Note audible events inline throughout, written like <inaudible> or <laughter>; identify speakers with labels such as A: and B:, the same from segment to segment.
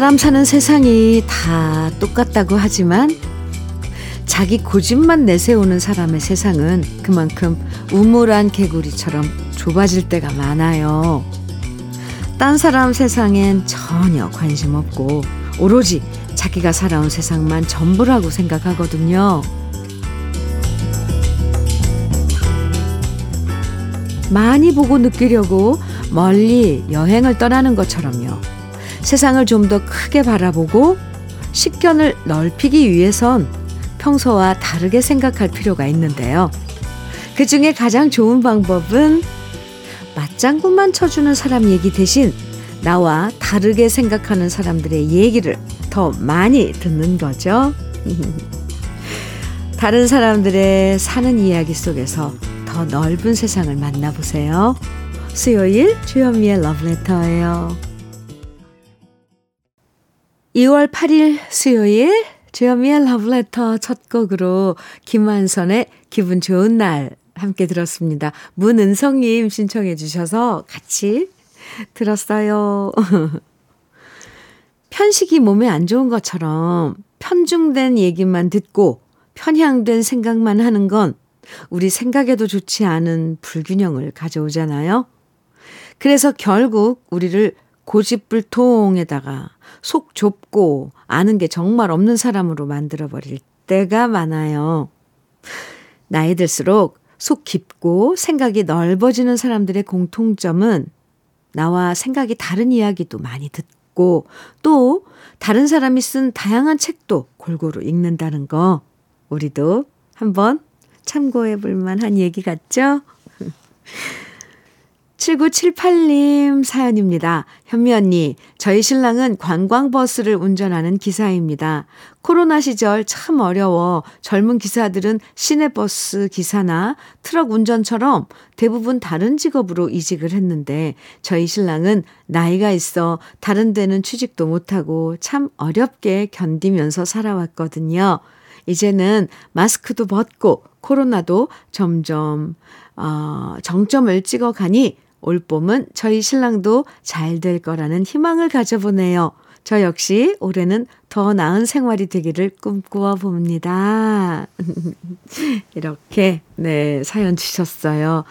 A: 사람 사는 세상이 다 똑같다고 하지만 자기 고집만 내세우는 사람의 세상은 그만큼 우물한 개구리처럼 좁아질 때가 많아요. 딴 사람 세상엔 전혀 관심 없고 오로지 자기가 살아온 세상만 전부라고 생각하거든요. 많이 보고 느끼려고 멀리 여행을 떠나는 것처럼요. 세상을 좀 더 크게 바라보고 식견을 넓히기 위해선 평소와 다르게 생각할 필요가 있는데요. 그 중에 가장 좋은 방법은 맞장구만 쳐주는 사람 얘기 대신 나와 다르게 생각하는 사람들의 얘기를 더 많이 듣는 거죠. <laughs> 다른 사람들의 사는 이야기 속에서 더 넓은 세상을 만나보세요. 수요일 주현미의 러브레터예요. 2월 8일 수요일 주현미의 러브레터 첫 곡으로 김한선의 기분 좋은 날 함께 들었습니다. 문은성님 신청해 주셔서 같이 들었어요. <laughs> 편식이 몸에 안 좋은 것처럼 편중된 얘기만 듣고 편향된 생각만 하는 건 우리 생각에도 좋지 않은 불균형을 가져오잖아요. 그래서 결국 우리를 고집불통에다가 속 좁고 아는 게 정말 없는 사람으로 만들어버릴 때가 많아요. 나이 들수록 속 깊고 생각이 넓어지는 사람들의 공통점은 나와 생각이 다른 이야기도 많이 듣고 또 다른 사람이 쓴 다양한 책도 골고루 읽는다는 거 우리도 한번 참고해 볼 만한 얘기 같죠? 7978님 사연입니다. 현미 언니, 저희 신랑은 관광버스를 운전하는 기사입니다. 코로나 시절 참 어려워 젊은 기사들은 시내버스 기사나 트럭 운전처럼 대부분 다른 직업으로 이직을 했는데 저희 신랑은 나이가 있어 다른 데는 취직도 못하고 참 어렵게 견디면서 살아왔거든요. 이제는 마스크도 벗고 코로나도 점점 어, 정점을 찍어가니 올 봄은 저희 신랑도 잘 될 거라는 희망을 가져보네요. 저 역시 올해는 더 나은 생활이 되기를 꿈꾸어 봅니다. <laughs> 이렇게, 네, 사연 주셨어요.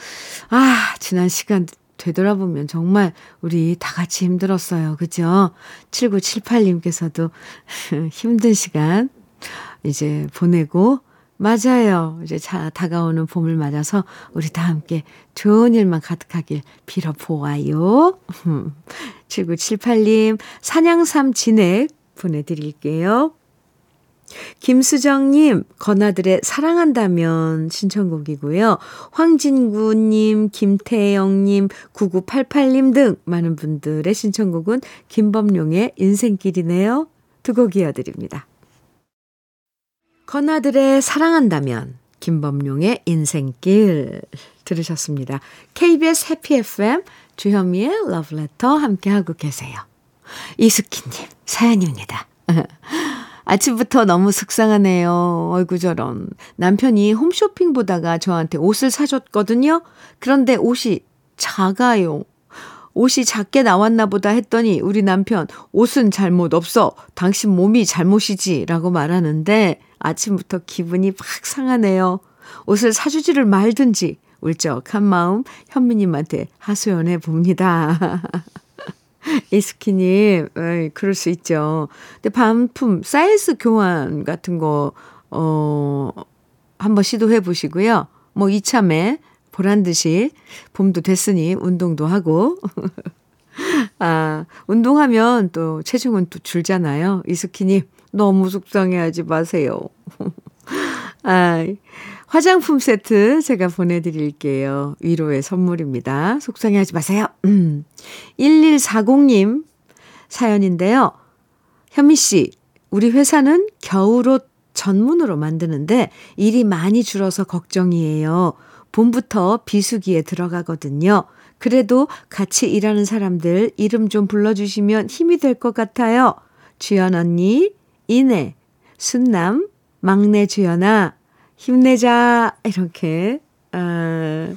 A: 아, 지난 시간 되돌아보면 정말 우리 다 같이 힘들었어요. 그죠? 7978님께서도 <laughs> 힘든 시간 이제 보내고 맞아요. 이제 자, 다가오는 봄을 맞아서 우리 다 함께 좋은 일만 가득하길 빌어보아요. <laughs> 7978님, 산양삼 진액 보내드릴게요. 김수정님, 건아들의 사랑한다면 신청곡이고요. 황진구님, 김태영님, 9988님 등 많은 분들의 신청곡은 김범용의 인생길이네요. 두 곡 이어드립니다. 건아들의 사랑한다면 김범용의 인생길 들으셨습니다. KBS 해피 FM 주현미의 러브레터 함께하고 계세요. 이수키님 사연입니다. <laughs> 아침부터 너무 속상하네요. 어이구 저런. 남편이 홈쇼핑 보다가 저한테 옷을 사줬거든요. 그런데 옷이 작아요. 옷이 작게 나왔나 보다 했더니 우리 남편 옷은 잘못 없어. 당신 몸이 잘못이지. 라고 말하는데 아침부터 기분이 막 상하네요. 옷을 사주지를 말든지 울적한 마음 현미님한테 하소연해 봅니다. <laughs> 이스키님, 에이, 그럴 수 있죠. 근데 반품, 사이즈 교환 같은 거, 어, 한번 시도해 보시고요. 뭐 이참에 보란 듯이 봄도 됐으니 운동도 하고. <laughs> 아, 운동하면 또 체중은 또 줄잖아요. 이스키님, 너무 속상해하지 마세요. <laughs> 아, 화장품 세트 제가 보내드릴게요. 위로의 선물입니다. 속상해하지 마세요. <clears throat> 음. 1140님 사연인데요. 현미 씨, 우리 회사는 겨울옷 전문으로 만드는데 일이 많이 줄어서 걱정이에요. 봄부터 비수기에 들어가거든요. 그래도 같이 일하는 사람들 이름 좀 불러주시면 힘이 될 것 같아요. 주연 언니, 이내, 순남, 막내 주연아, 힘내자. 이렇게, 아,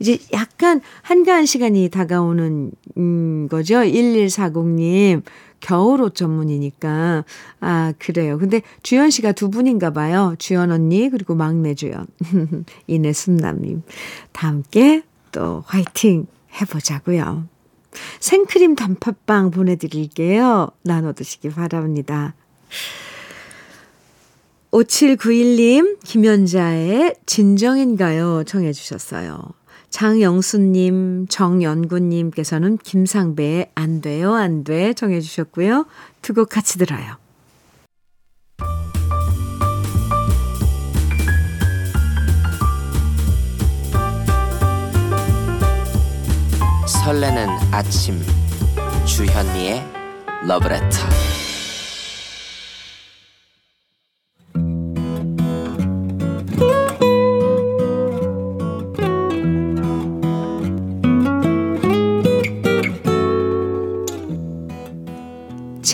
A: 이제 약간 한가한 시간이 다가오는, 음, 거죠. 1140님. 겨울 옷 전문이니까. 아, 그래요. 근데 주연 씨가 두 분인가 봐요. 주연 언니, 그리고 막내 주연. <laughs> 이내 순남님. 다 함께 또 화이팅 해보자고요. 생크림 단팥빵 보내드릴게요. 나눠 드시기 바랍니다. 5791님, 김연자의 진정인가요? 청해 주셨어요. 장영수님, 정연구님께서는 김상배의 안 돼요, 안 돼, 정해 주셨고요. 두 곡 같이 들어요.
B: 설레는 아침, 주현미의 러브레터.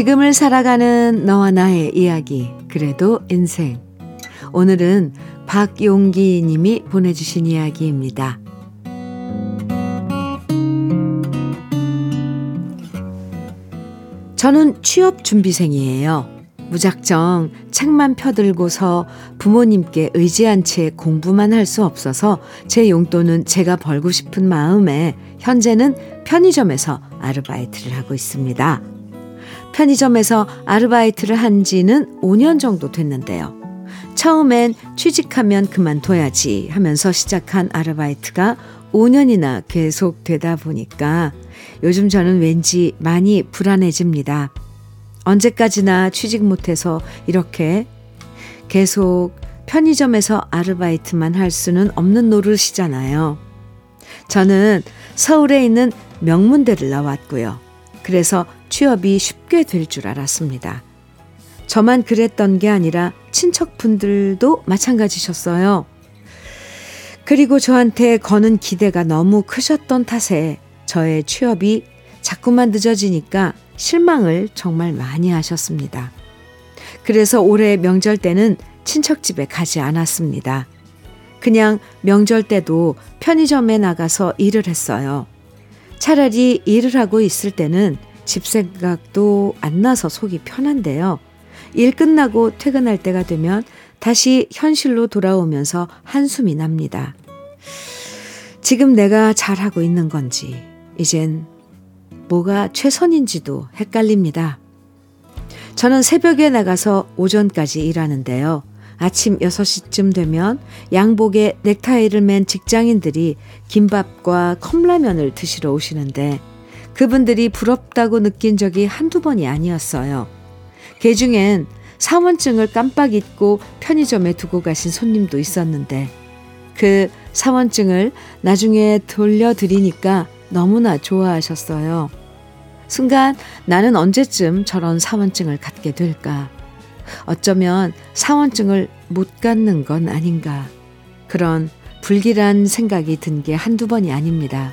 A: 지금을 살아가는 너와 나의 이야기, 그래도 인생. 오늘은 박용기 님이 보내주신 이야기입니다. 저는 취업 준비생이에요. 무작정 책만 펴들고서 부모님께 의지한 채 공부만 할 수 없어서 제 용돈은 제가 벌고 싶은 마음에 현재는 편의점에서 아르바이트를 하고 있습니다. 편의점에서 아르바이트를 한 지는 5년 정도 됐는데요. 처음엔 취직하면 그만둬야지 하면서 시작한 아르바이트가 5년이나 계속 되다 보니까 요즘 저는 왠지 많이 불안해집니다. 언제까지나 취직 못해서 이렇게 계속 편의점에서 아르바이트만 할 수는 없는 노릇이잖아요. 저는 서울에 있는 명문대를 나왔고요. 그래서 취업이 쉽게 될 줄 알았습니다. 저만 그랬던 게 아니라 친척분들도 마찬가지셨어요. 그리고 저한테 거는 기대가 너무 크셨던 탓에 저의 취업이 자꾸만 늦어지니까 실망을 정말 많이 하셨습니다. 그래서 올해 명절 때는 친척집에 가지 않았습니다. 그냥 명절 때도 편의점에 나가서 일을 했어요. 차라리 일을 하고 있을 때는 집 생각도 안 나서 속이 편한데요. 일 끝나고 퇴근할 때가 되면 다시 현실로 돌아오면서 한숨이 납니다. 지금 내가 잘하고 있는 건지, 이젠 뭐가 최선인지도 헷갈립니다. 저는 새벽에 나가서 오전까지 일하는데요. 아침 6시쯤 되면 양복에 넥타이를 맨 직장인들이 김밥과 컵라면을 드시러 오시는데 그분들이 부럽다고 느낀 적이 한두 번이 아니었어요. 개 중엔 사원증을 깜빡 잊고 편의점에 두고 가신 손님도 있었는데 그 사원증을 나중에 돌려드리니까 너무나 좋아하셨어요. 순간 나는 언제쯤 저런 사원증을 갖게 될까? 어쩌면 사원증을 못 갖는 건 아닌가. 그런 불길한 생각이 든 게 한두 번이 아닙니다.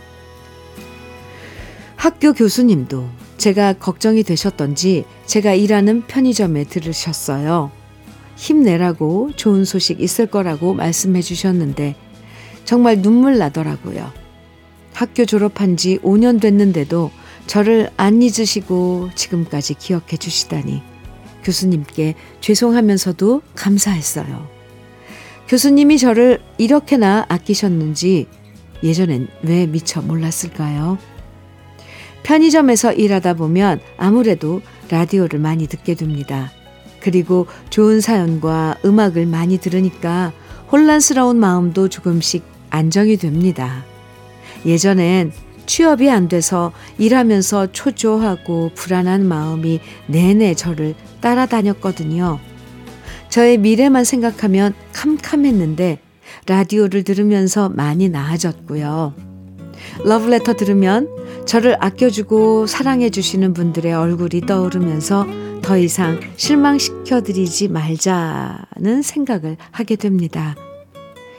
A: 학교 교수님도 제가 걱정이 되셨던지 제가 일하는 편의점에 들으셨어요. 힘내라고 좋은 소식 있을 거라고 말씀해 주셨는데 정말 눈물 나더라고요. 학교 졸업한 지 5년 됐는데도 저를 안 잊으시고 지금까지 기억해 주시다니 교수님께 죄송하면서도 감사했어요. 교수님이 저를 이렇게나 아끼셨는지 예전엔 왜 미처 몰랐을까요? 편의점에서 일하다 보면 아무래도 라디오를 많이 듣게 됩니다. 그리고 좋은 사연과 음악을 많이 들으니까 혼란스러운 마음도 조금씩 안정이 됩니다. 예전엔 취업이 안 돼서 일하면서 초조하고 불안한 마음이 내내 저를 따라다녔거든요. 저의 미래만 생각하면 캄캄했는데 라디오를 들으면서 많이 나아졌고요. 러브레터 들으면 저를 아껴주고 사랑해주시는 분들의 얼굴이 떠오르면서 더 이상 실망시켜드리지 말자는 생각을 하게 됩니다.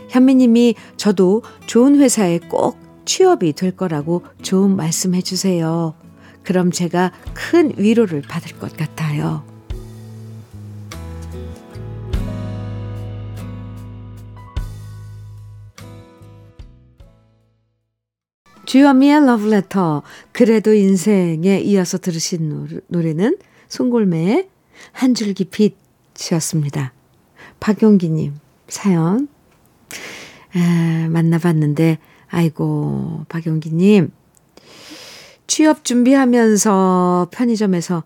A: 현미님이 저도 좋은 회사에 꼭 취업이 될 거라고 좋은 말씀 해주세요. 그럼 제가 큰 위로를 받을 것 같아요. 주현미의 러브레터. 그래도 인생에 이어서 들으신 노래는 송골매의 한 줄기 빛이었습니다. 박용기님 사연 에, 만나봤는데 아이고 박용기님 취업 준비하면서 편의점에서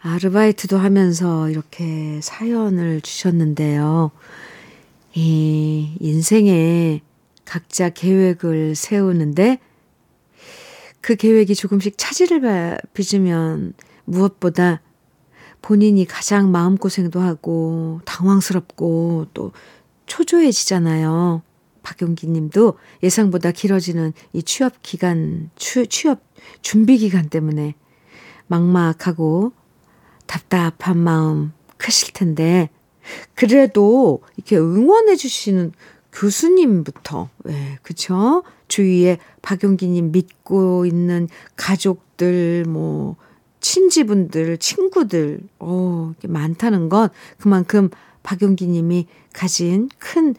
A: 아르바이트도 하면서 이렇게 사연을 주셨는데요. 이 인생에 각자 계획을 세우는데 그 계획이 조금씩 차질을 빚으면 무엇보다 본인이 가장 마음고생도 하고 당황스럽고 또 초조해지잖아요. 박용기 님도 예상보다 길어지는 이 취업 기간, 취, 취업 준비 기간 때문에 막막하고 답답한 마음 크실 텐데, 그래도 이렇게 응원해 주시는 교수님부터, 예, 그쵸? 주위에 박용기님 믿고 있는 가족들, 뭐, 친지분들, 친구들, 어, 많다는 건 그만큼 박용기님이 가진 큰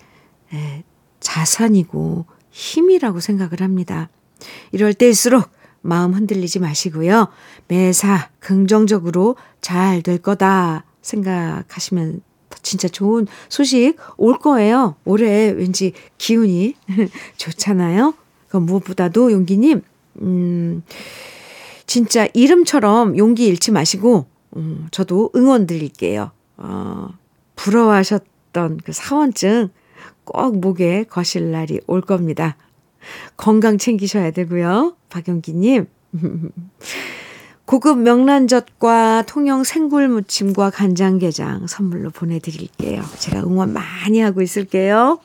A: 예, 자산이고 힘이라고 생각을 합니다. 이럴 때일수록 마음 흔들리지 마시고요. 매사 긍정적으로 잘 될 거다 생각하시면 진짜 좋은 소식 올 거예요. 올해 왠지 기운이 <laughs> 좋잖아요. 그 무엇보다도 용기님, 음, 진짜 이름처럼 용기 잃지 마시고, 음, 저도 응원 드릴게요. 어, 부러워하셨던 그 사원증 꼭 목에 거실 날이 올 겁니다. 건강 챙기셔야 되고요. 박용기님. <laughs> 고급 명란젓과 통영 생굴무침과 간장게장 선물로 보내드릴게요. 제가 응원 많이 하고 있을게요.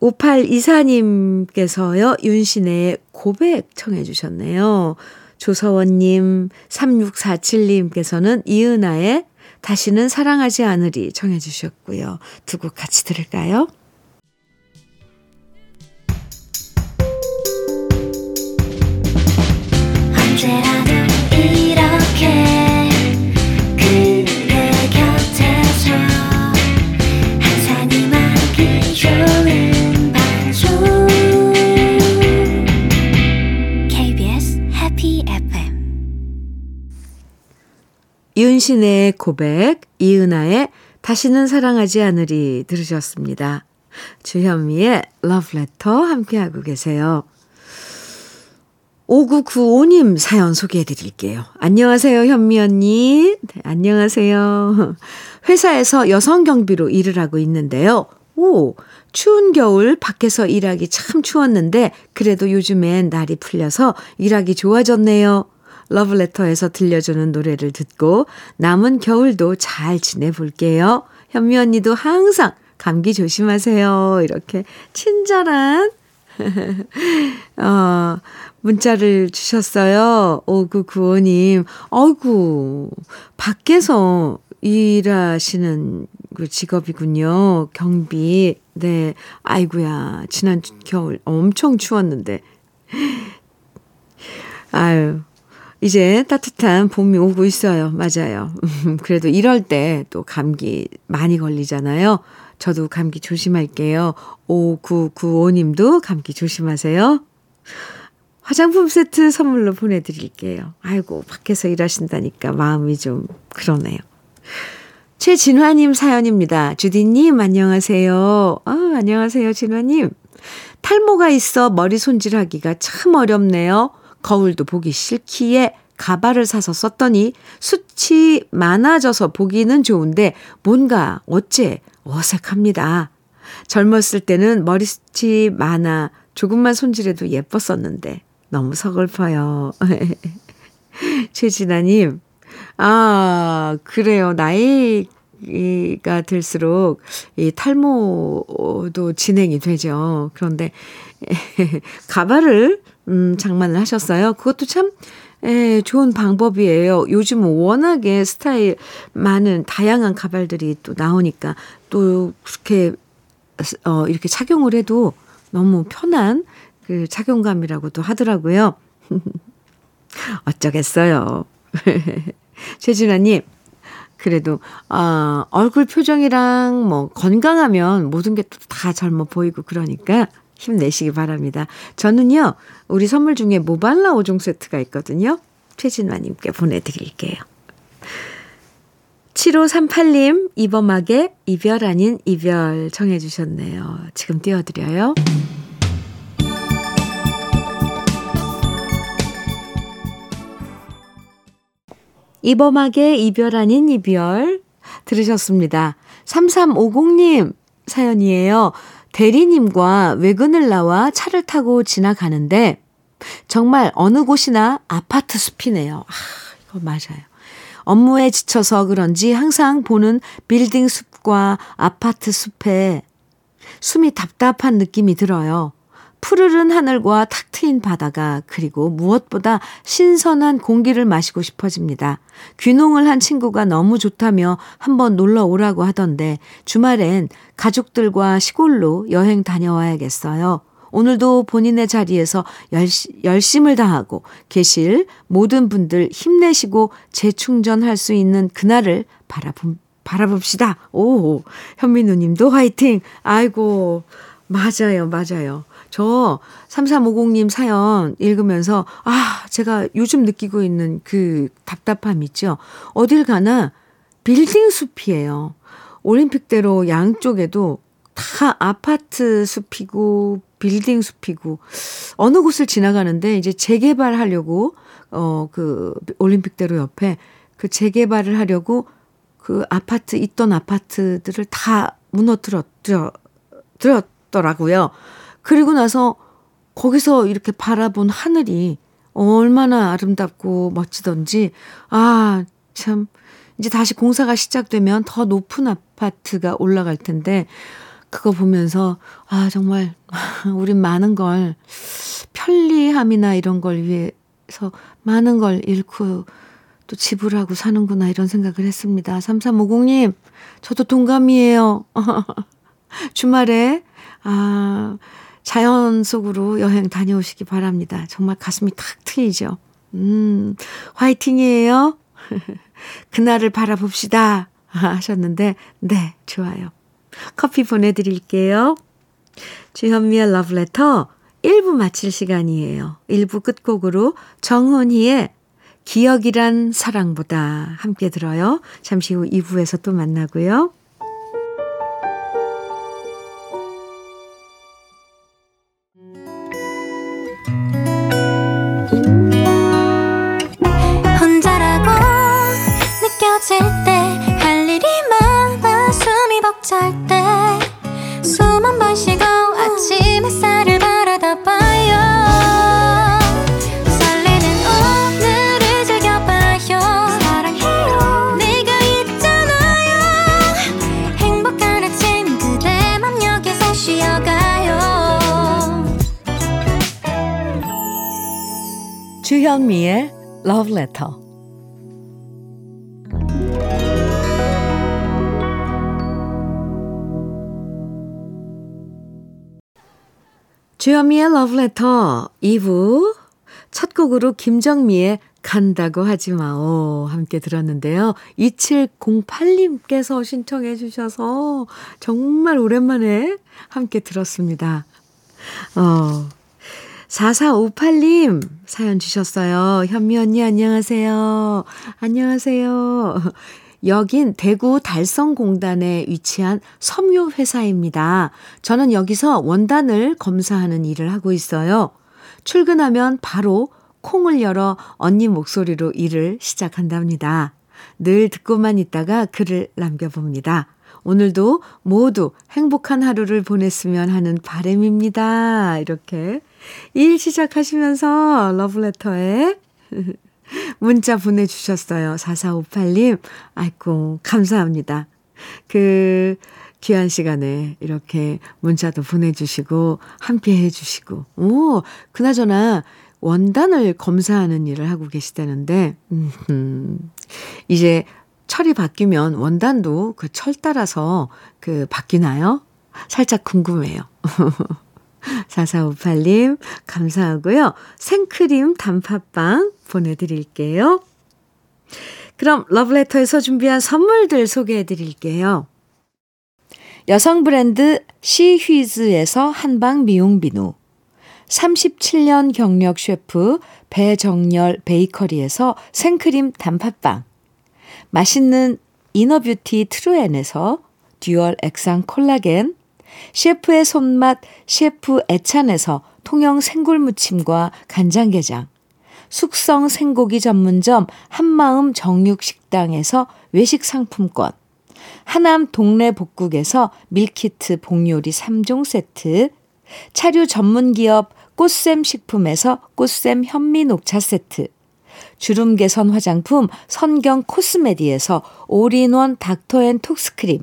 A: 5824님께서요, 윤신의 고백 청해 주셨네요. 조서원님, 3647님께서는 이은아의 다시는 사랑하지 않으리 청해 주셨고요. 두 곡 같이 들을까요? 윤신의 고백, 이은아의 다시는 사랑하지 않으리 들으셨습니다. 주현미의 러브레터 함께하고 계세요. 5995님 사연 소개해 드릴게요. 안녕하세요, 현미 언니. 네, 안녕하세요. 회사에서 여성 경비로 일을 하고 있는데요. 오, 추운 겨울 밖에서 일하기 참 추웠는데 그래도 요즘엔 날이 풀려서 일하기 좋아졌네요. 러브레터에서 들려주는 노래를 듣고 남은 겨울도 잘 지내볼게요. 현미 언니도 항상 감기 조심하세요. 이렇게 친절한 <laughs> 어, 문자를 주셨어요. 5995님. 어이구, 밖에서 일하시는 그 직업이군요. 경비. 네. 아이구야. 지난 겨울 엄청 추웠는데. 아유, 이제 따뜻한 봄이 오고 있어요. 맞아요. <laughs> 그래도 이럴 때 또 감기 많이 걸리잖아요. 저도 감기 조심할게요. 5995님도 감기 조심하세요. 화장품 세트 선물로 보내드릴게요. 아이고, 밖에서 일하신다니까 마음이 좀 그러네요. 최진화님 사연입니다. 주디님, 안녕하세요. 아, 안녕하세요, 진화님. 탈모가 있어 머리 손질하기가 참 어렵네요. 거울도 보기 싫기에 가발을 사서 썼더니 숱이 많아져서 보기는 좋은데 뭔가 어째 어색합니다. 젊었을 때는 머리숱이 많아 조금만 손질해도 예뻤었는데 너무 서글퍼요. <laughs> 최진아님, 아, 그래요. 나이가 들수록 이 탈모도 진행이 되죠. 그런데 <laughs> 가발을 음, 장만을 하셨어요. 그것도 참, 에, 좋은 방법이에요. 요즘 워낙에 스타일 많은 다양한 가발들이 또 나오니까 또 그렇게, 어, 이렇게 착용을 해도 너무 편한 그 착용감이라고도 하더라고요. <laughs> 어쩌겠어요. <laughs> 최진아님, 그래도, 아, 얼굴 표정이랑 뭐 건강하면 모든 게또다 젊어 보이고 그러니까 힘내시기 바랍니다. 저는요, 우리 선물 중에 모발라 5종 세트가 있거든요. 최진화님께 보내드릴게요. 7538님, 이범학의 이별 아닌 이별 청해주셨네요. 지금 띄워드려요. 이범학의 이별 아닌 이별 들으셨습니다. 3350님 사연이에요. 대리님과 외근을 나와 차를 타고 지나가는데 정말 어느 곳이나 아파트 숲이네요. 아, 이거 맞아요. 업무에 지쳐서 그런지 항상 보는 빌딩 숲과 아파트 숲에 숨이 답답한 느낌이 들어요. 푸르른 하늘과 탁 트인 바다가 그리고 무엇보다 신선한 공기를 마시고 싶어집니다. 귀농을 한 친구가 너무 좋다며 한번 놀러 오라고 하던데 주말엔 가족들과 시골로 여행 다녀와야겠어요. 오늘도 본인의 자리에서 열심을 다하고 계실 모든 분들 힘내시고 재충전할 수 있는 그날을 바라봅, 바라봅시다. 오, 현민우 님도 화이팅! 아이고, 맞아요, 맞아요. 저 3350님 사연 읽으면서, 아, 제가 요즘 느끼고 있는 그 답답함 있죠? 어딜 가나 빌딩 숲이에요. 올림픽대로 양쪽에도 다 아파트 숲이고 빌딩 숲이고 어느 곳을 지나가는데 이제 재개발하려고 어 그 올림픽대로 옆에 그 재개발을 하려고 그 아파트 있던 아파트들을 다 무너뜨렸 들었더라고요. 그리고 나서 거기서 이렇게 바라본 하늘이 얼마나 아름답고 멋지던지 아 참 이제 다시 공사가 시작되면 더 높은 아파트가 올라갈 텐데 그거 보면서, 아, 정말, <laughs> 우린 많은 걸, 편리함이나 이런 걸 위해서 많은 걸 잃고 또 지불하고 사는구나, 이런 생각을 했습니다. 3350님, 저도 동감이에요. <laughs> 주말에, 아, 자연 속으로 여행 다녀오시기 바랍니다. 정말 가슴이 탁 트이죠. 음, 화이팅이에요. <laughs> 그날을 바라봅시다. 하셨는데, 네, 좋아요. 커피 보내드릴게요. 주현미의 러브레터 1부 마칠 시간이에요. 1부 끝곡으로 정훈희의 기억이란 사랑보다 함께 들어요. 잠시 후 2부에서 또 만나고요. 주현미의 Love Letter. 주현미의 Love Letter 2부 첫 곡으로 김정미의 간다고 하지 마오 함께 들었는데요. 2708님께서 신청해 주셔서 정말 오랜만에 함께 들었습니다. 어, 4458님 사연 주셨어요. 현미 언니 안녕하세요. 안녕하세요. 여긴 대구 달성공단에 위치한 섬유 회사입니다. 저는 여기서 원단을 검사하는 일을 하고 있어요. 출근하면 바로 콩을 열어 언니 목소리로 일을 시작한답니다. 늘 듣고만 있다가 글을 남겨봅니다. 오늘도 모두 행복한 하루를 보냈으면 하는 바램입니다. 이렇게 일 시작하시면서 러브레터에 <laughs> 문자 보내주셨어요. 4458님. 아이고, 감사합니다. 그, 귀한 시간에 이렇게 문자도 보내주시고, 함께 해주시고, 오, 그나저나, 원단을 검사하는 일을 하고 계시다는데, 음, 이제 철이 바뀌면 원단도 그 철 따라서 그 바뀌나요? 살짝 궁금해요. <laughs> 4458님, 감사하고요. 생크림 단팥빵 보내드릴게요. 그럼 러브레터에서 준비한 선물들 소개해 드릴게요. 여성 브랜드 시휘즈에서 한방 미용 비누, 37년 경력 셰프 배정열 베이커리에서 생크림 단팥빵, 맛있는 inner beauty 트루엔에서 dual 액상 콜라겐, 셰프의 손맛 셰프 애찬에서 통영 생굴무침과 간장게장, 숙성 생고기 전문점 한마음 정육식당에서 외식 상품권, 하남 동네 복국에서 밀키트 복요리 3종 세트, 차류 전문기업 꽃샘 식품에서 꽃샘 현미 녹차 세트, 주름 개선 화장품 선경 코스메디에서 올인원 닥터앤 톡스크림,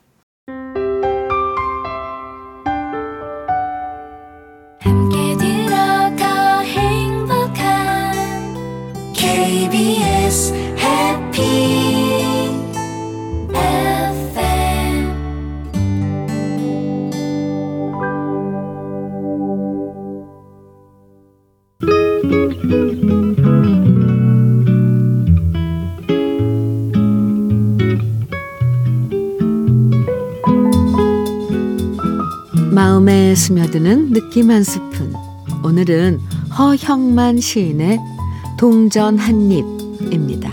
A: 스며드는 느낌 한 스푼. 오늘은 허형만 시인의 동전 한 입입니다.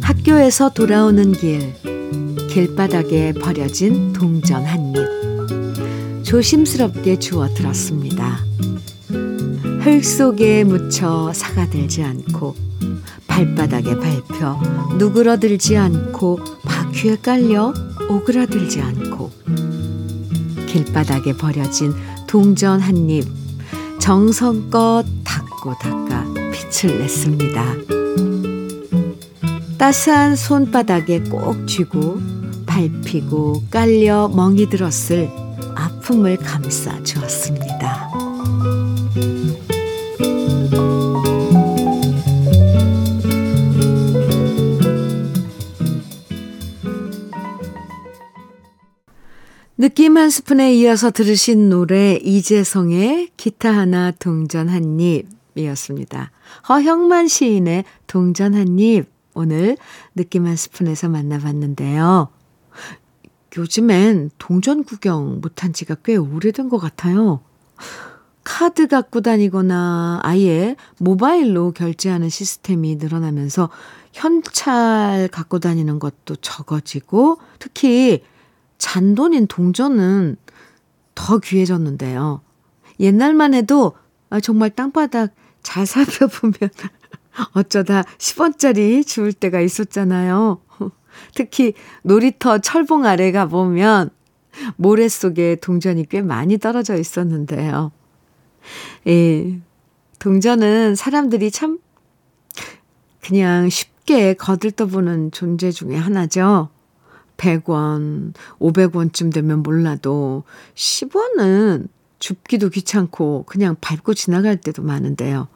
A: 학교에서 돌아오는 길, 길바닥에 버려진 동전 한 입. 조심스럽게 주워 들었습니다. 흙 속에 묻혀 사가들지 않고 발바닥에 밟혀 누그러들지 않고 바퀴에 깔려 오그라들지 않고 길바닥에 버려진 동전 한 입 정성껏 닦고 닦아 빛을 냈습니다. 따스한 손바닥에 꼭 쥐고 밟히고 깔려 멍이 들었을 아픔을 감싸 주었습니다. 느낌 한 스푼에 이어서 들으신 노래 이재성의 기타 하나 동전 한 입이었습니다. 허형만 시인의 동전 한 입 오늘 느낌 한 스푼에서 만나봤는데요. 요즘엔 동전 구경 못한 지가 꽤 오래된 것 같아요. 카드 갖고 다니거나 아예 모바일로 결제하는 시스템이 늘어나면서 현찰 갖고 다니는 것도 적어지고 특히 잔돈인 동전은 더 귀해졌는데요. 옛날만 해도 아, 정말 땅바닥 잘 살펴보면 <laughs> 어쩌다 10원짜리 주울 때가 있었잖아요. 특히 놀이터 철봉 아래 가보면 모래 속에 동전이 꽤 많이 떨어져 있었는데요. 예, 동전은 사람들이 참 그냥 쉽게 거들떠보는 존재 중에 하나죠. 100원, 500원쯤 되면 몰라도 10원은 줍기도 귀찮고 그냥 밟고 지나갈 때도 많은데요.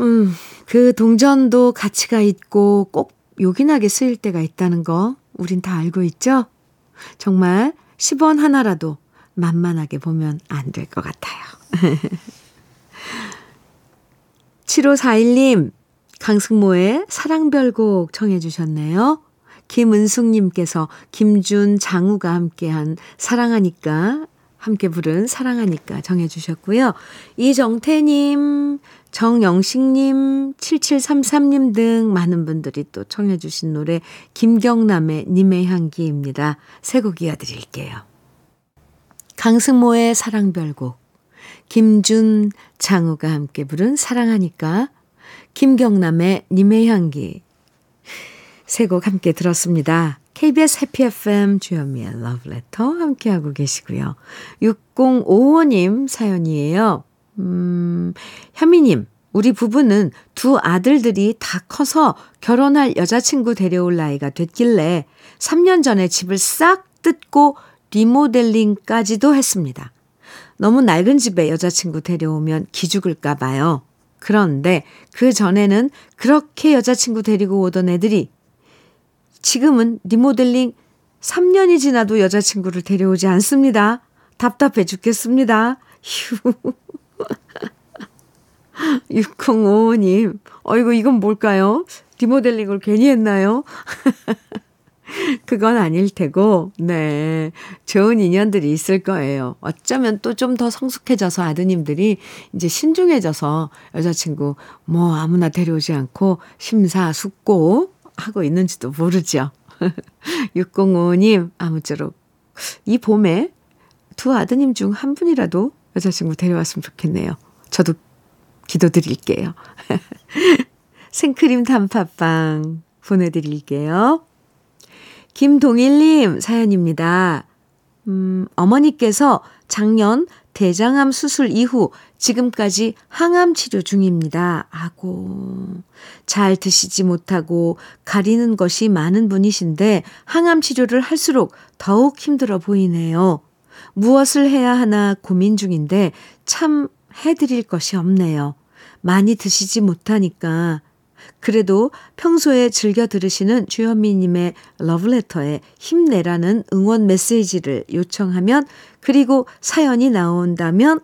A: 음, 그 동전도 가치가 있고 꼭 요긴하게 쓰일 때가 있다는 거 우린 다 알고 있죠? 정말 10원 하나라도 만만하게 보면 안 될 것 같아요. <laughs> 7541님, 강승모의 사랑별곡 청해 주셨네요. 김은숙님께서 김준, 장우가 함께한 사랑하니까 함께 부른 사랑하니까 정해주셨고요. 이정태님, 정영식님, 7733님 등 많은 분들이 또 청해주신 노래 김경남의 님의 향기입니다. 새곡 이어드릴게요. 강승모의 사랑별곡, 김준, 장우가 함께 부른 사랑하니까, 김경남의 님의 향기, 새곡 함께 들었습니다. KBS 해피 FM 주현미의 러브레터 함께하고 계시고요. 6055님 사연이에요. 음, 현미님, 우리 부부는 두 아들들이 다 커서 결혼할 여자친구 데려올 나이가 됐길래 3년 전에 집을 싹 뜯고 리모델링까지도 했습니다. 너무 낡은 집에 여자친구 데려오면 기죽을까 봐요. 그런데 그 전에는 그렇게 여자친구 데리고 오던 애들이 지금은 리모델링 3년이 지나도 여자친구를 데려오지 않습니다. 답답해 죽겠습니다. 휴. 6055님, 어이구, 이건 뭘까요? 리모델링을 괜히 했나요? 그건 아닐 테고, 네. 좋은 인연들이 있을 거예요. 어쩌면 또 좀 더 성숙해져서 아드님들이 이제 신중해져서 여자친구 뭐 아무나 데려오지 않고 심사숙고 하고 있는지도 모르죠. <laughs> 605님, 아무쪼록 이 봄에 두 아드님 중 한 분이라도 여자친구 데려왔으면 좋겠네요. 저도 기도드릴게요. <laughs> 생크림 단팥빵 보내드릴게요. 김동일님 사연입니다. 음, 어머니께서 작년 대장암 수술 이후 지금까지 항암 치료 중입니다. 아고. 잘 드시지 못하고 가리는 것이 많은 분이신데 항암 치료를 할수록 더욱 힘들어 보이네요. 무엇을 해야 하나 고민 중인데 참 해드릴 것이 없네요. 많이 드시지 못하니까 그래도 평소에 즐겨 들으시는 주현미님의 러브레터에 힘내라는 응원 메시지를 요청하면 그리고 사연이 나온다면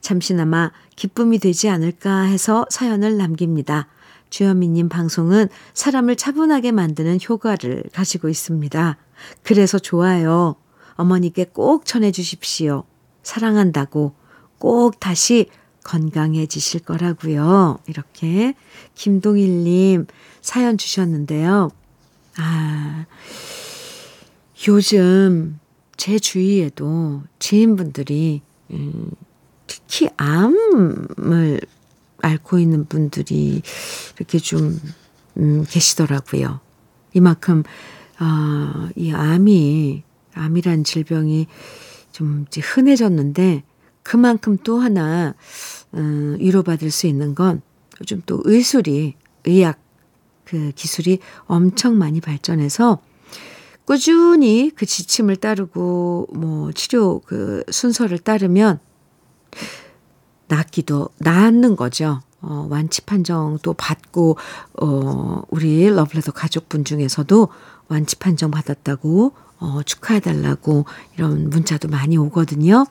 A: 잠시나마 기쁨이 되지 않을까 해서 사연을 남깁니다. 주현미님 방송은 사람을 차분하게 만드는 효과를 가지고 있습니다. 그래서 좋아요. 어머니께 꼭 전해주십시오. 사랑한다고 꼭 다시 건강해지실 거라고요. 이렇게 김동일 님 사연 주셨는데요. 아, 요즘 제 주위에도 지인분들이 음, 특히 암을 앓고 있는 분들이 이렇게 좀 음, 계시더라고요. 이만큼 어, 이 암이 암이란 질병이 좀 흔해졌는데 그만큼 또 하나 음, 위로받을 수 있는 건 요즘 또 의술이 의학 그 기술이 엄청 많이 발전해서 꾸준히 그 지침을 따르고 뭐 치료 그 순서를 따르면 낫기도 낫는 거죠. 어, 완치 판정도 받고 어, 우리 러블레터 가족분 중에서도 완치 판정 받았다고 어, 축하해달라고 이런 문자도 많이 오거든요.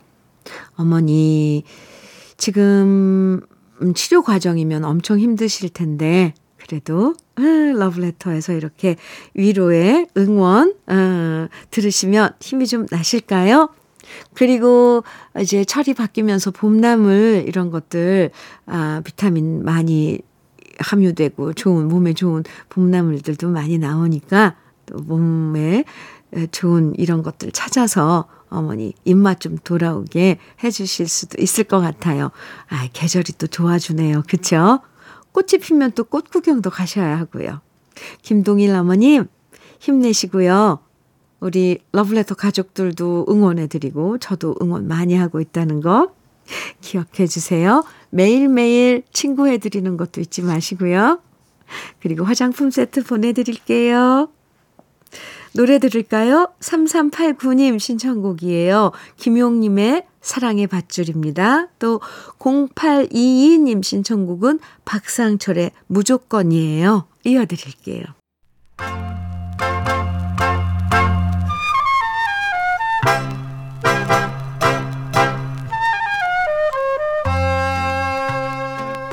A: 어머니 지금 치료 과정이면 엄청 힘드실 텐데 그래도 러브레터에서 이렇게 위로의 응원 어, 들으시면 힘이 좀 나실까요? 그리고 이제 철이 바뀌면서 봄나물 이런 것들 아 비타민 많이 함유되고 좋은 몸에 좋은 봄나물들도 많이 나오니까 또 몸에 좋은 이런 것들 찾아서 어머니 입맛 좀 돌아오게 해주실 수도 있을 것 같아요. 아, 계절이 또 도와주네요. 그쵸? 꽃이 피면 또 꽃 구경도 가셔야 하고요. 김동일 어머님, 힘내시고요. 우리 러블레터 가족들도 응원해드리고, 저도 응원 많이 하고 있다는 거 기억해 주세요. 매일매일 친구해드리는 것도 잊지 마시고요. 그리고 화장품 세트 보내드릴게요. 노래 들을까요? 3389님 신청곡이에요. 김용님의 사랑의 밧줄입니다. 또 0822님 신청곡은 박상철의 무조건이에요. 이어드릴게요.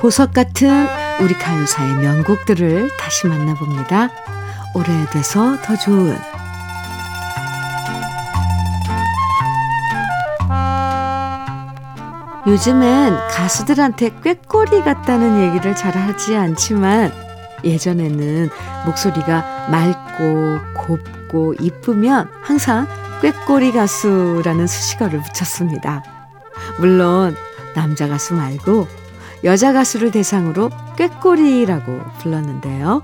A: 보석 같은 우리 가요사의 명곡들을 다시 만나봅니다. 오래돼서 더 좋은 요즘엔 가수들한테 꾀꼬리 같다는 얘기를 잘 하지 않지만 예전에는 목소리가 맑고 곱고 이쁘면 항상 꾀꼬리 가수라는 수식어를 붙였습니다. 물론 남자 가수 말고 여자 가수를 대상으로 꾀꼬리라고 불렀는데요.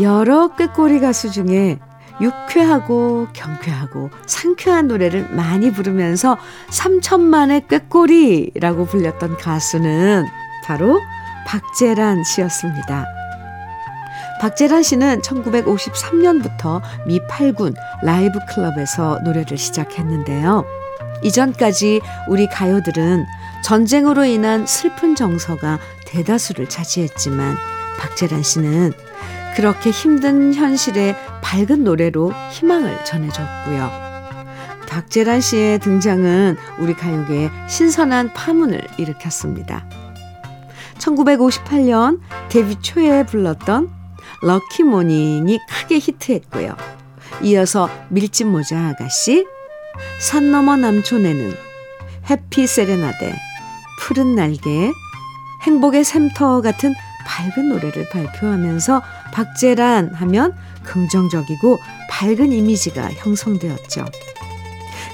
A: 여러 꾀꼬리 가수 중에 유쾌하고 경쾌하고 상쾌한 노래를 많이 부르면서 3천만의 꾀꼬리라고 불렸던 가수는 바로 박재란 씨였습니다. 박재란 씨는 1953년부터 미 8군 라이브 클럽에서 노래를 시작했는데요. 이전까지 우리 가요들은 전쟁으로 인한 슬픈 정서가 대다수를 차지했지만 박재란 씨는 그렇게 힘든 현실에 밝은 노래로 희망을 전해줬고요. 박재란 씨의 등장은 우리 가요계에 신선한 파문을 일으켰습니다. 1958년 데뷔 초에 불렀던 럭키 모닝이 크게 히트했고요. 이어서 밀짚 모자 아가씨, 산 너머 남촌에는 해피 세레나데, 푸른 날개, 행복의 샘터 같은 밝은 노래를 발표하면서 박재란 하면 긍정적이고 밝은 이미지가 형성되었죠.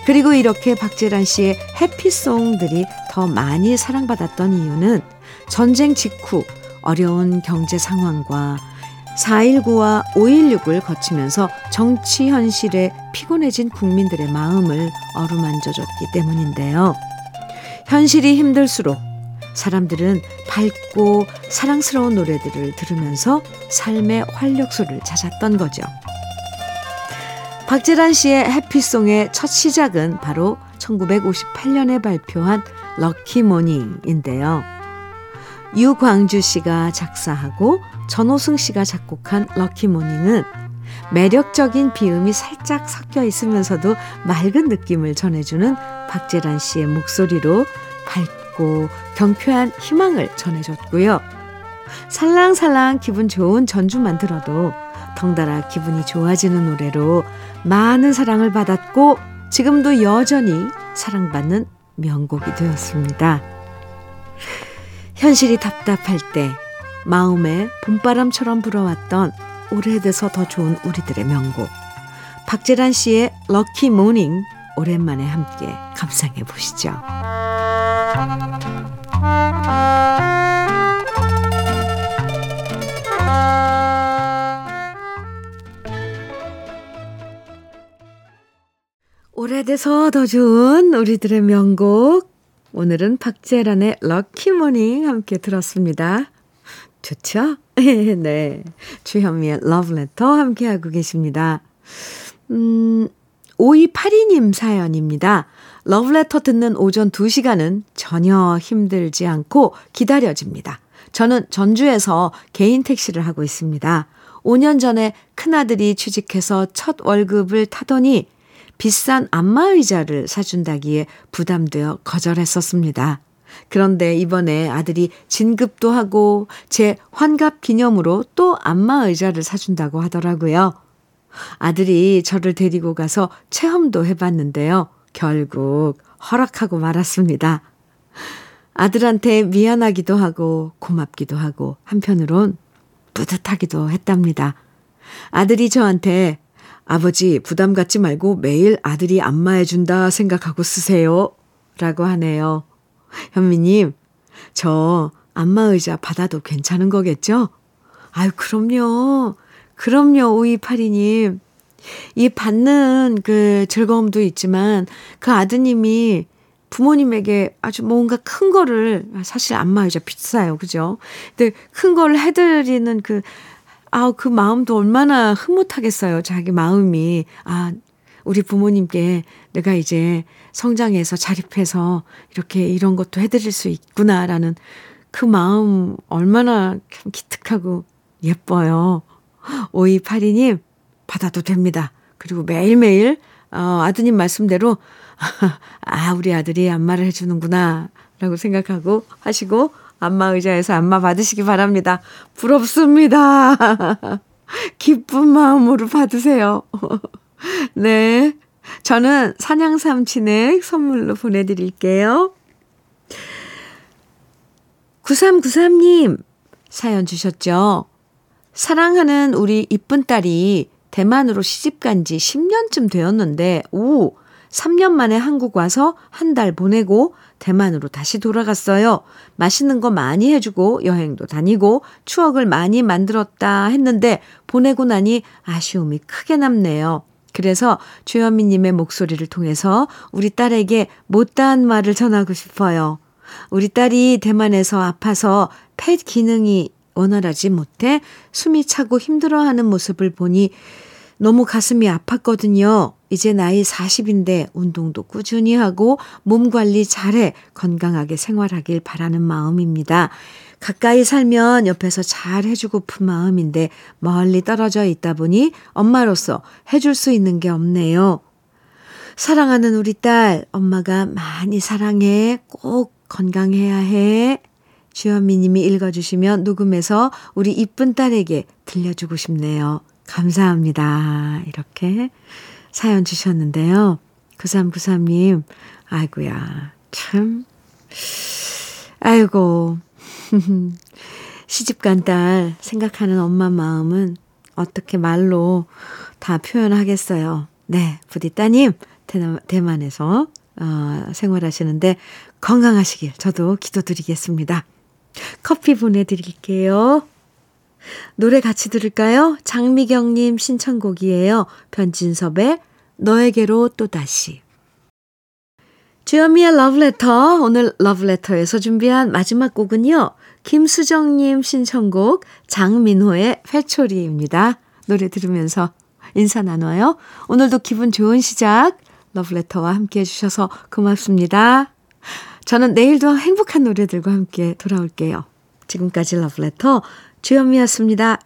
A: 그리고 이렇게 박재란 씨의 해피송들이 더 많이 사랑받았던 이유는 전쟁 직후 어려운 경제 상황과 4.19와 5.16을 거치면서 정치 현실에 피곤해진 국민들의 마음을 어루만져 줬기 때문인데요. 현실이 힘들수록 사람들은 밝고 사랑스러운 노래들을 들으면서 삶의 활력소를 찾았던 거죠. 박재란 씨의 해피송의 첫 시작은 바로 1958년에 발표한 럭키 모닝인데요. 유광주 씨가 작사하고 전호승 씨가 작곡한 럭키 모닝은 매력적인 비음이 살짝 섞여 있으면서도 맑은 느낌을 전해주는 박재란 씨의 목소리로 밝고 경쾌한 희망을 전해줬고요. 살랑살랑 기분 좋은 전주만 들어도 덩달아 기분이 좋아지는 노래로 많은 사랑을 받았고 지금도 여전히 사랑받는 명곡이 되었습니다. 현실이 답답할 때 마음에 봄바람처럼 불어왔던 오래돼서 더 좋은 우리들의 명곡 박재란 씨의 럭키 모닝 오랜만에 함께 감상해 보시죠. 돼서 더 좋은 우리들의 명곡. 오늘은 박재란의 럭키 모닝 함께 들었습니다. 좋죠? <laughs> 네. 주현미의 러브레터 함께하고 계십니다. 음, 5282님 사연입니다. 러브레터 듣는 오전 2시간은 전혀 힘들지 않고 기다려집니다. 저는 전주에서 개인 택시를 하고 있습니다. 5년 전에 큰아들이 취직해서 첫 월급을 타더니 비싼 안마의자를 사준다기에 부담되어 거절했었습니다. 그런데 이번에 아들이 진급도 하고 제 환갑 기념으로 또 안마 의자를 사준다고 하더라고요. 아들이 저를 데리고 가서 체험도 해봤는데요. 결국 허락하고 말았습니다. 아들한테 미안하기도 하고 고맙기도 하고 한편으론 뿌듯하기도 했답니다. 아들이 저한테 아버지 부담 갖지 말고 매일 아들이 안마해준다 생각하고 쓰세요. 라고 하네요. 현미님, 저 안마의자 받아도 괜찮은 거겠죠? 아유, 그럼요. 그럼요, 5282님. 이 받는 그 즐거움도 있지만 그 아드님이 부모님에게 아주 뭔가 큰 거를 사실 안마의자 비싸요. 그죠? 근데 큰 걸 해드리는 그 아우, 그 마음도 얼마나 흐뭇하겠어요. 자기 마음이. 아, 우리 부모님께 내가 이제 성장해서 자립해서 이렇게 이런 것도 해드릴 수 있구나라는 그 마음 얼마나 기특하고 예뻐요. 5282님, 받아도 됩니다. 그리고 매일매일, 어, 아드님 말씀대로, <laughs> 아, 우리 아들이 안마를 해주는구나, 라고 생각하고 하시고, 안마 의자에서 안마 받으시기 바랍니다. 부럽습니다. <laughs> 기쁜 마음으로 받으세요. <laughs> 네. 저는 산양삼 진액 선물로 보내드릴게요. 9393님 사연 주셨죠? 사랑하는 우리 이쁜 딸이 대만으로 시집 간 지 10년쯤 되었는데, 오, 3년 만에 한국 와서 한 달 보내고 대만으로 다시 돌아갔어요. 맛있는 거 많이 해주고 여행도 다니고 추억을 많이 만들었다 했는데 보내고 나니 아쉬움이 크게 남네요. 그래서 주현미님의 목소리를 통해서 우리 딸에게 못다한 말을 전하고 싶어요. 우리 딸이 대만에서 아파서 폐 기능이 원활하지 못해 숨이 차고 힘들어하는 모습을 보니 너무 가슴이 아팠거든요. 이제 나이 40인데 운동도 꾸준히 하고 몸 관리 잘해 건강하게 생활하길 바라는 마음입니다. 가까이 살면 옆에서 잘 해주고픈 마음인데 멀리 떨어져 있다 보니 엄마로서 해줄 수 있는 게 없네요. 사랑하는 우리 딸, 엄마가 많이 사랑해. 꼭 건강해야 해. 주현미 님이 읽어주시면 녹음해서 우리 이쁜 딸에게 들려주고 싶네요. 감사합니다. 이렇게 사연 주셨는데요. 9393님, 아이고야, 참. 아이고. <laughs> 시집간 딸 생각하는 엄마 마음은 어떻게 말로 다 표현하겠어요. 네, 부디 따님, 대만에서 어, 생활하시는데 건강하시길 저도 기도드리겠습니다. 커피 보내드릴게요. 노래 같이 들을까요? 장미경님 신청곡이에요. 변진섭의 너에게로 또다시. 주현미의 러브레터. 오늘 러브레터에서 준비한 마지막 곡은요. 김수정님 신청곡 장민호의 회초리입니다. 노래 들으면서 인사 나눠요. 오늘도 기분 좋은 시작 러브레터와 함께 해주셔서 고맙습니다. 저는 내일도 행복한 노래들과 함께 돌아올게요. 지금까지 러브레터 주현미였습니다.